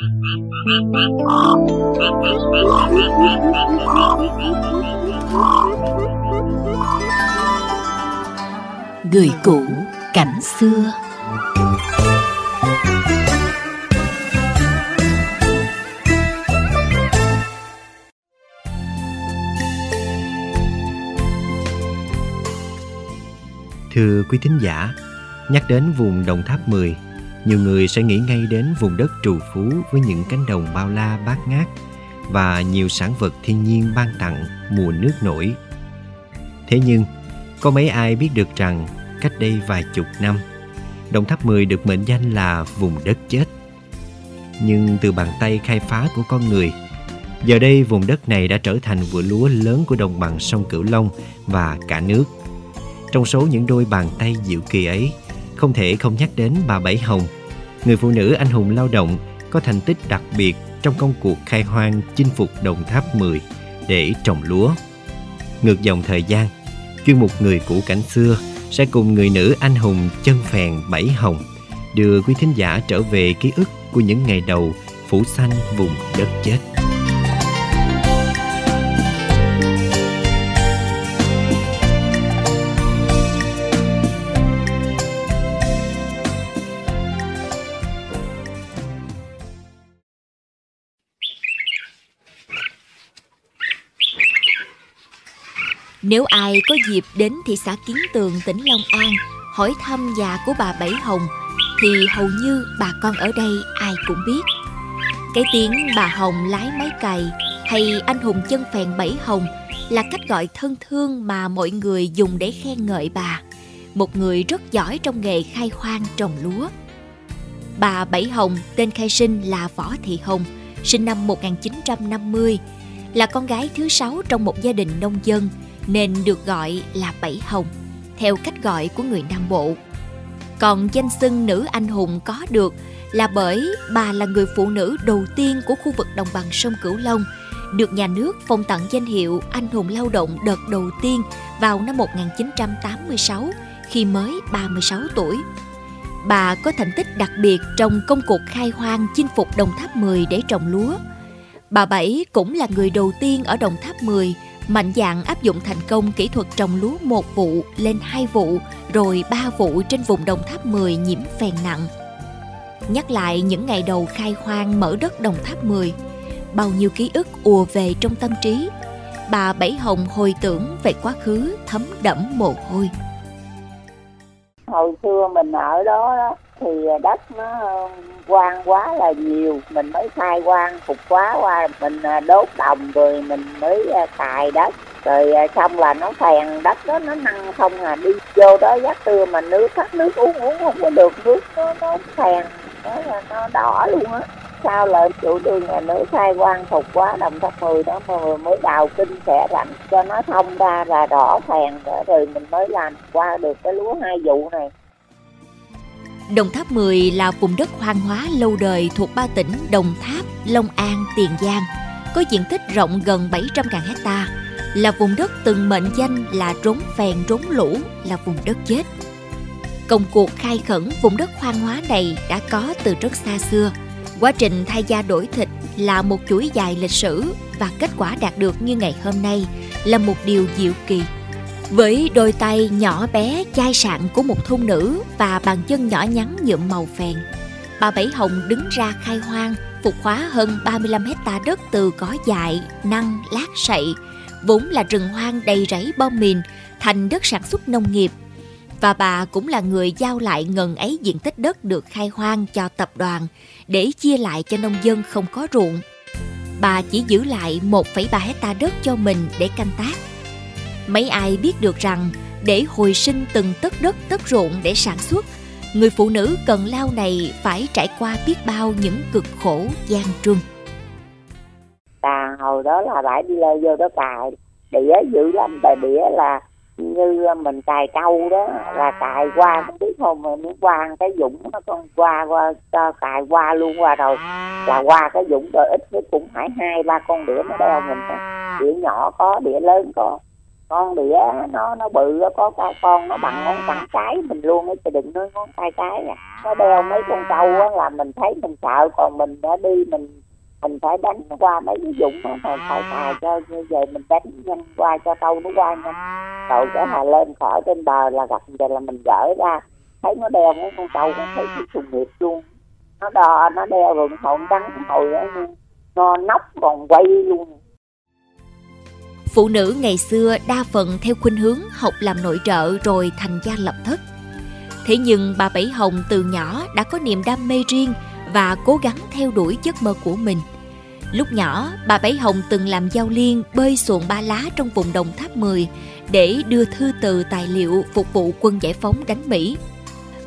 Người cũ cảnh xưa. Thưa quý thính giả, nhắc đến vùng Đồng Tháp 10, nhiều người sẽ nghĩ ngay đến vùng đất trù phú với những cánh đồng bao la bát ngát và nhiều sản vật thiên nhiên ban tặng mùa nước nổi. Thế nhưng, có mấy ai biết được rằng cách đây vài chục năm, Đồng Tháp 10 được mệnh danh là vùng đất chết. Nhưng từ bàn tay khai phá của con người, giờ đây vùng đất này đã trở thành vựa lúa lớn của đồng bằng sông Cửu Long và cả nước. Trong số những đôi bàn tay diệu kỳ ấy, không thể không nhắc đến bà Bảy Hồng, người phụ nữ anh hùng lao động có thành tích đặc biệt trong công cuộc khai hoang chinh phục Đồng Tháp 10 để trồng lúa. Ngược dòng thời gian, chuyên mục người cũ cảnh xưa sẽ cùng người nữ anh hùng chân phèn Bảy Hồng đưa quý thính giả trở về ký ức của những ngày đầu phủ xanh vùng đất chết. Nếu ai có dịp đến thị xã Kiến Tường, tỉnh Long An hỏi thăm nhà của bà Bảy Hồng thì hầu như bà con ở đây ai cũng biết. Cái tiếng bà Hồng lái máy cày hay anh hùng chân phèn Bảy Hồng là cách gọi thân thương mà mọi người dùng để khen ngợi bà. Một người rất giỏi trong nghề khai hoang trồng lúa. Bà Bảy Hồng tên khai sinh là Võ Thị Hồng, sinh năm 1950, là con gái thứ sáu trong một gia đình nông dân – nên được gọi là Bảy Hồng, theo cách gọi của người Nam Bộ. Còn danh xưng nữ anh hùng có được là bởi bà là người phụ nữ đầu tiên của khu vực đồng bằng sông Cửu Long, được nhà nước phong tặng danh hiệu anh hùng lao động đợt đầu tiên vào năm 1986 khi mới 36 tuổi. Bà có thành tích đặc biệt trong công cuộc khai hoang chinh phục Đồng Tháp 10 để trồng lúa. Bà Bảy cũng là người đầu tiên ở Đồng Tháp 10 mạnh dạn áp dụng thành công kỹ thuật trồng lúa một vụ lên hai vụ rồi ba vụ trên vùng Đồng Tháp 10 nhiễm phèn nặng. Nhắc lại những ngày đầu khai hoang mở đất Đồng Tháp 10, bao nhiêu ký ức ùa về trong tâm trí. Bà Bảy Hồng hồi tưởng về quá khứ thấm đẫm mồ hôi. Hồi xưa mình ở đó, đó thì ờ, đất nó ờ, quan quá là nhiều, mình mới khai quan phục quá qua, mình ờ, đốt đồng rồi mình mới cài đất. Rồi xong là nó phèn đất đó, nó năng không à đi vô đó, giác tưa mà nước, thắt nước uống uống không có được, nước nó nó phèn, nó là nó đỏ luôn á. Sao lại chủ trương nhà nước khai quan phục quá, đồng tháp mười đó mà mới đào kinh sẽ rảnh cho nó thông ra là đỏ phèn rồi mình mới làm qua được cái lúa hai vụ này. Đồng Tháp 10 là vùng đất hoang hóa lâu đời thuộc ba tỉnh Đồng Tháp, Long An, Tiền Giang, có diện tích rộng gần 700.000 hecta, là vùng đất từng mệnh danh là rốn phèn rốn lũ, là vùng đất chết. Công cuộc khai khẩn vùng đất hoang hóa này đã có từ rất xa xưa. Quá trình thay da đổi thịt là một chuỗi dài lịch sử và kết quả đạt được như ngày hôm nay là một điều diệu kỳ với đôi tay nhỏ bé chai sạn của một thôn nữ và bàn chân nhỏ nhắn nhuộm màu phèn, bà Bảy Hồng đứng ra khai hoang, phục hóa hơn 35 hecta đất từ cỏ dại, năng, lát sậy, vốn là rừng hoang đầy rẫy bom mìn, thành đất sản xuất nông nghiệp. Và bà cũng là người giao lại ngần ấy diện tích đất được khai hoang cho tập đoàn để chia lại cho nông dân không có ruộng. Bà chỉ giữ lại 1,3 hecta đất cho mình để canh tác Mấy ai biết được rằng để hồi sinh từng tấc đất tấc ruộng để sản xuất, người phụ nữ cần lao này phải trải qua biết bao những cực khổ gian truân. Tà hồi đó là phải đi leo vô đó cài, đĩa dữ lắm, tại đĩa là như mình cài câu đó là cài qua biết không mà muốn qua cái dũng nó con qua qua cho cài qua luôn qua rồi là qua cái dũng rồi ít nhất cũng phải hai ba con đĩa nó đeo mình đó. đĩa nhỏ có đĩa lớn có con đĩa nó nó bự có cái con nó bằng ngón tay cái mình luôn ấy thì đừng nói ngón tay cái à. nó đeo mấy con trâu á, là mình thấy mình sợ, còn mình đã đi mình mình phải đánh qua mấy cái dụng mà phải xài cho như vậy mình đánh nhanh qua cho trâu nó qua nhanh. Rồi cái hà lên khỏi trên bờ là gặp vậy là mình gỡ ra. Thấy nó đeo mấy con trâu nó thấy cái trùng nghiệp luôn. Nó đo, nó đeo rồi hồn trắng hồi đó nó nóc còn quay luôn. Phụ nữ ngày xưa đa phần theo khuynh hướng học làm nội trợ rồi thành gia lập thất. Thế nhưng bà Bảy Hồng từ nhỏ đã có niềm đam mê riêng và cố gắng theo đuổi giấc mơ của mình. Lúc nhỏ, bà Bảy Hồng từng làm giao liên bơi xuồng ba lá trong vùng đồng tháp 10 để đưa thư từ tài liệu phục vụ quân giải phóng đánh Mỹ.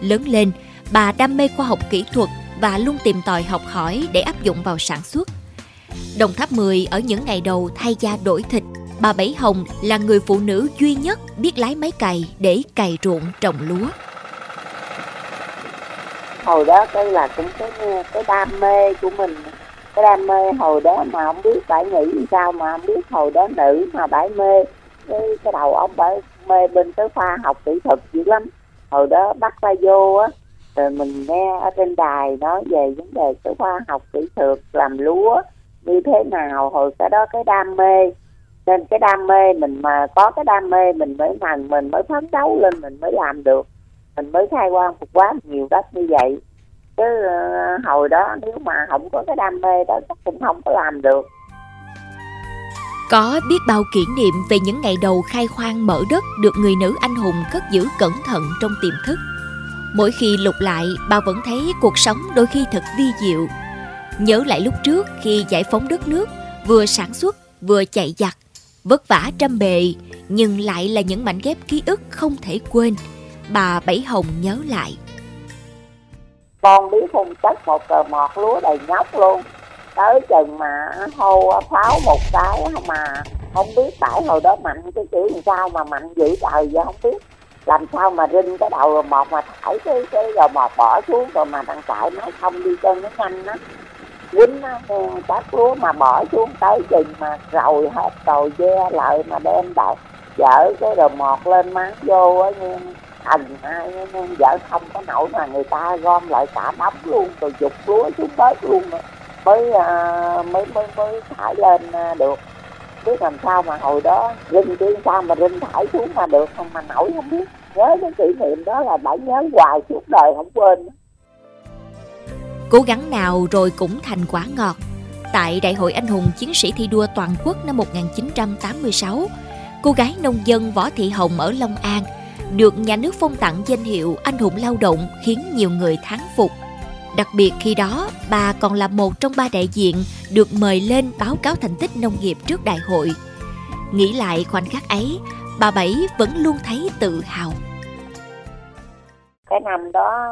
Lớn lên, bà đam mê khoa học kỹ thuật và luôn tìm tòi học hỏi để áp dụng vào sản xuất. Đồng Tháp 10 ở những ngày đầu thay da đổi thịt, bà Bảy Hồng là người phụ nữ duy nhất biết lái máy cày để cày ruộng trồng lúa. Hồi đó cái là cũng cái cái đam mê của mình. Cái đam mê hồi đó mà không biết phải nghĩ sao mà không biết hồi đó nữ mà bãi mê. Cái, cái đầu ông bãi mê bên tới khoa học kỹ thuật dữ lắm. Hồi đó bắt ta vô á rồi mình nghe ở trên đài nói về vấn đề cái khoa học kỹ thuật làm lúa như thế nào. Hồi cái đó cái đam mê nên cái đam mê mình mà có cái đam mê mình mới thành mình mới phấn đấu lên mình mới làm được mình mới khai quang phục quá nhiều đất như vậy chứ uh, hồi đó nếu mà không có cái đam mê đó chắc cũng không có làm được có biết bao kỷ niệm về những ngày đầu khai khoang mở đất được người nữ anh hùng cất giữ cẩn thận trong tiềm thức. Mỗi khi lục lại, bà vẫn thấy cuộc sống đôi khi thật vi diệu. Nhớ lại lúc trước khi giải phóng đất nước, vừa sản xuất, vừa chạy giặc, vất vả trăm bề, nhưng lại là những mảnh ghép ký ức không thể quên. Bà Bảy Hồng nhớ lại. Con biết phun chất một cờ mọt lúa đầy nhóc luôn tới chừng mà hô pháo một cái mà không biết tại hồi đó mạnh cái chữ làm sao mà mạnh dữ trời giờ không biết làm sao mà rinh cái đầu rồi mọt mà thải cái cái rồi mọt bỏ xuống rồi mà thằng chạy nó không đi chân nó nhanh á quýnh nó ờ, cắt lúa mà bỏ xuống tới chừng mà rồi hết rồi ve lại mà đem đại vợ cái rồi mọt lên máng vô á nhưng thành hai nhưng vợ không có nổi mà người ta gom lại cả đống luôn rồi dục lúa xuống bớt luôn rồi mới à, mới mới mới thải lên à, được. Biết làm sao mà hồi đó rinh chứ sao mà rinh thải xuống mà được không mà nổi không biết. Nhớ cái kỷ niệm đó là đã nhớ hoài suốt đời không quên cố gắng nào rồi cũng thành quả ngọt tại Đại hội Anh hùng Chiến sĩ thi đua toàn quốc năm 1986, cô gái nông dân Võ Thị Hồng ở Long An được nhà nước phong tặng danh hiệu anh hùng lao động khiến nhiều người thán phục. Đặc biệt khi đó, bà còn là một trong ba đại diện được mời lên báo cáo thành tích nông nghiệp trước đại hội. Nghĩ lại khoảnh khắc ấy, bà Bảy vẫn luôn thấy tự hào. Cái năm đó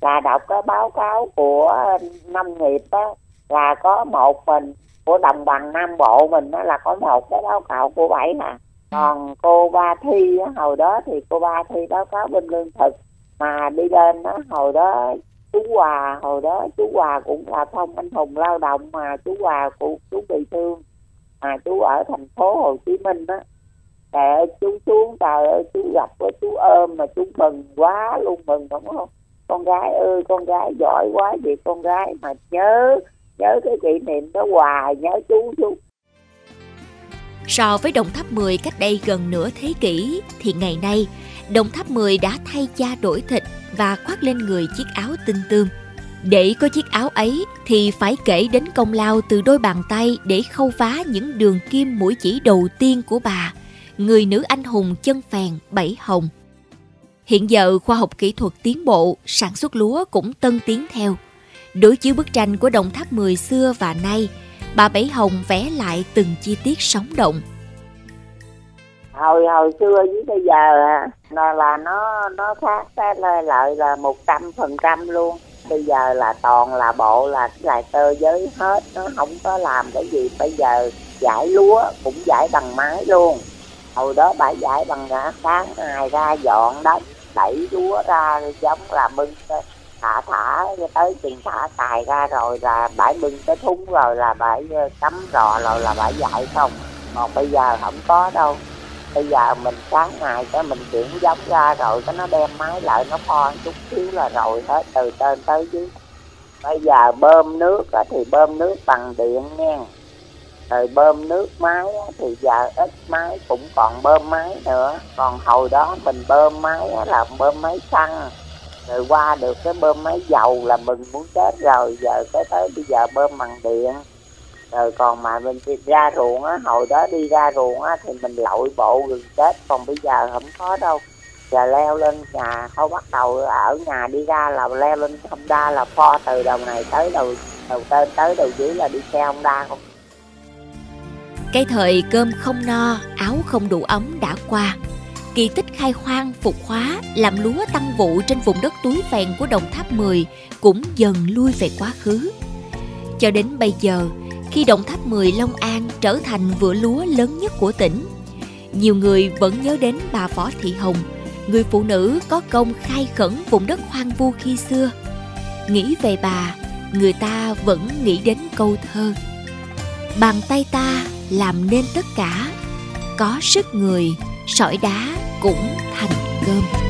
là đọc cái báo cáo của ờ, nông nghiệp đó, là có một mình của đồng bằng Nam Bộ mình đó là có một cái báo cáo của Bảy à. Còn cô Ba Thi hồi đó thì cô Ba Thi báo cáo bên lương thực mà đi lên đó hồi đó chú Hòa hồi đó chú Hòa cũng là thông anh hùng lao động mà chú Hòa cũng chú bị thương mà chú ở thành phố Hồ Chí Minh đó trời ơi chú xuống trời ơi chú gặp với chú ôm mà chú mừng quá luôn mừng đúng không con gái ơi con gái giỏi quá vậy con gái mà nhớ nhớ cái kỷ niệm đó hoài nhớ chú chú So với Đồng Tháp 10 cách đây gần nửa thế kỷ thì ngày nay Đồng Tháp 10 đã thay da đổi thịt và khoác lên người chiếc áo tinh tương. Để có chiếc áo ấy thì phải kể đến công lao từ đôi bàn tay để khâu phá những đường kim mũi chỉ đầu tiên của bà, người nữ anh hùng chân phèn Bảy Hồng. Hiện giờ khoa học kỹ thuật tiến bộ, sản xuất lúa cũng tân tiến theo. Đối chiếu bức tranh của Đồng Tháp 10 xưa và nay, bà Bảy Hồng vẽ lại từng chi tiết sống động – hồi hồi xưa với bây giờ là, là nó nó khác cái lợi là một trăm phần trăm luôn. Bây giờ là toàn là bộ là lại tơ giới hết nó không có làm cái gì. Bây giờ giải lúa cũng giải bằng máy luôn hồi đó bà giải bằng ngã sáng ngày ra dọn đất đẩy lúa ra giống là bưng thả thả tới tiền thả cài ra rồi là bãi bưng cái thúng rồi là bãi ờ, cắm rò rồi là bãi giải không còn bây giờ không có đâu. Bây giờ mình sáng ngày cái mình chuyển giống ra rồi cái nó đem máy lại nó pho chút xíu là rồi hết, từ trên tới dưới. Bây giờ bơm nước thì bơm nước bằng điện nha rồi bơm nước máy thì giờ ít máy, cũng còn bơm máy nữa. Còn hồi đó mình bơm máy là bơm máy xăng. Rồi qua được cái bơm máy dầu là mừng muốn chết rồi. Giờ cái tới bây giờ bơm bằng điện. Rồi còn mà mình đi ra ruộng á, hồi đó đi ra ruộng á, thì mình lội bộ gần chết. Còn bây giờ không có đâu. Giờ leo lên nhà thôi bắt đầu ở nhà đi ra là leo lên không đa là pho từ đầu này tới đầu đầu tên tới đầu dưới là đi xe không đa không? Cái thời cơm không no áo không đủ ấm đã qua kỳ tích khai khoang phục hóa làm lúa tăng vụ trên vùng đất túi phèn của đồng tháp 10 cũng dần lui về quá khứ cho đến bây giờ khi Đồng Tháp 10 Long An trở thành vựa lúa lớn nhất của tỉnh. Nhiều người vẫn nhớ đến bà Võ Thị Hồng, người phụ nữ có công khai khẩn vùng đất hoang vu khi xưa. Nghĩ về bà, người ta vẫn nghĩ đến câu thơ Bàn tay ta làm nên tất cả, có sức người, sỏi đá cũng thành cơm.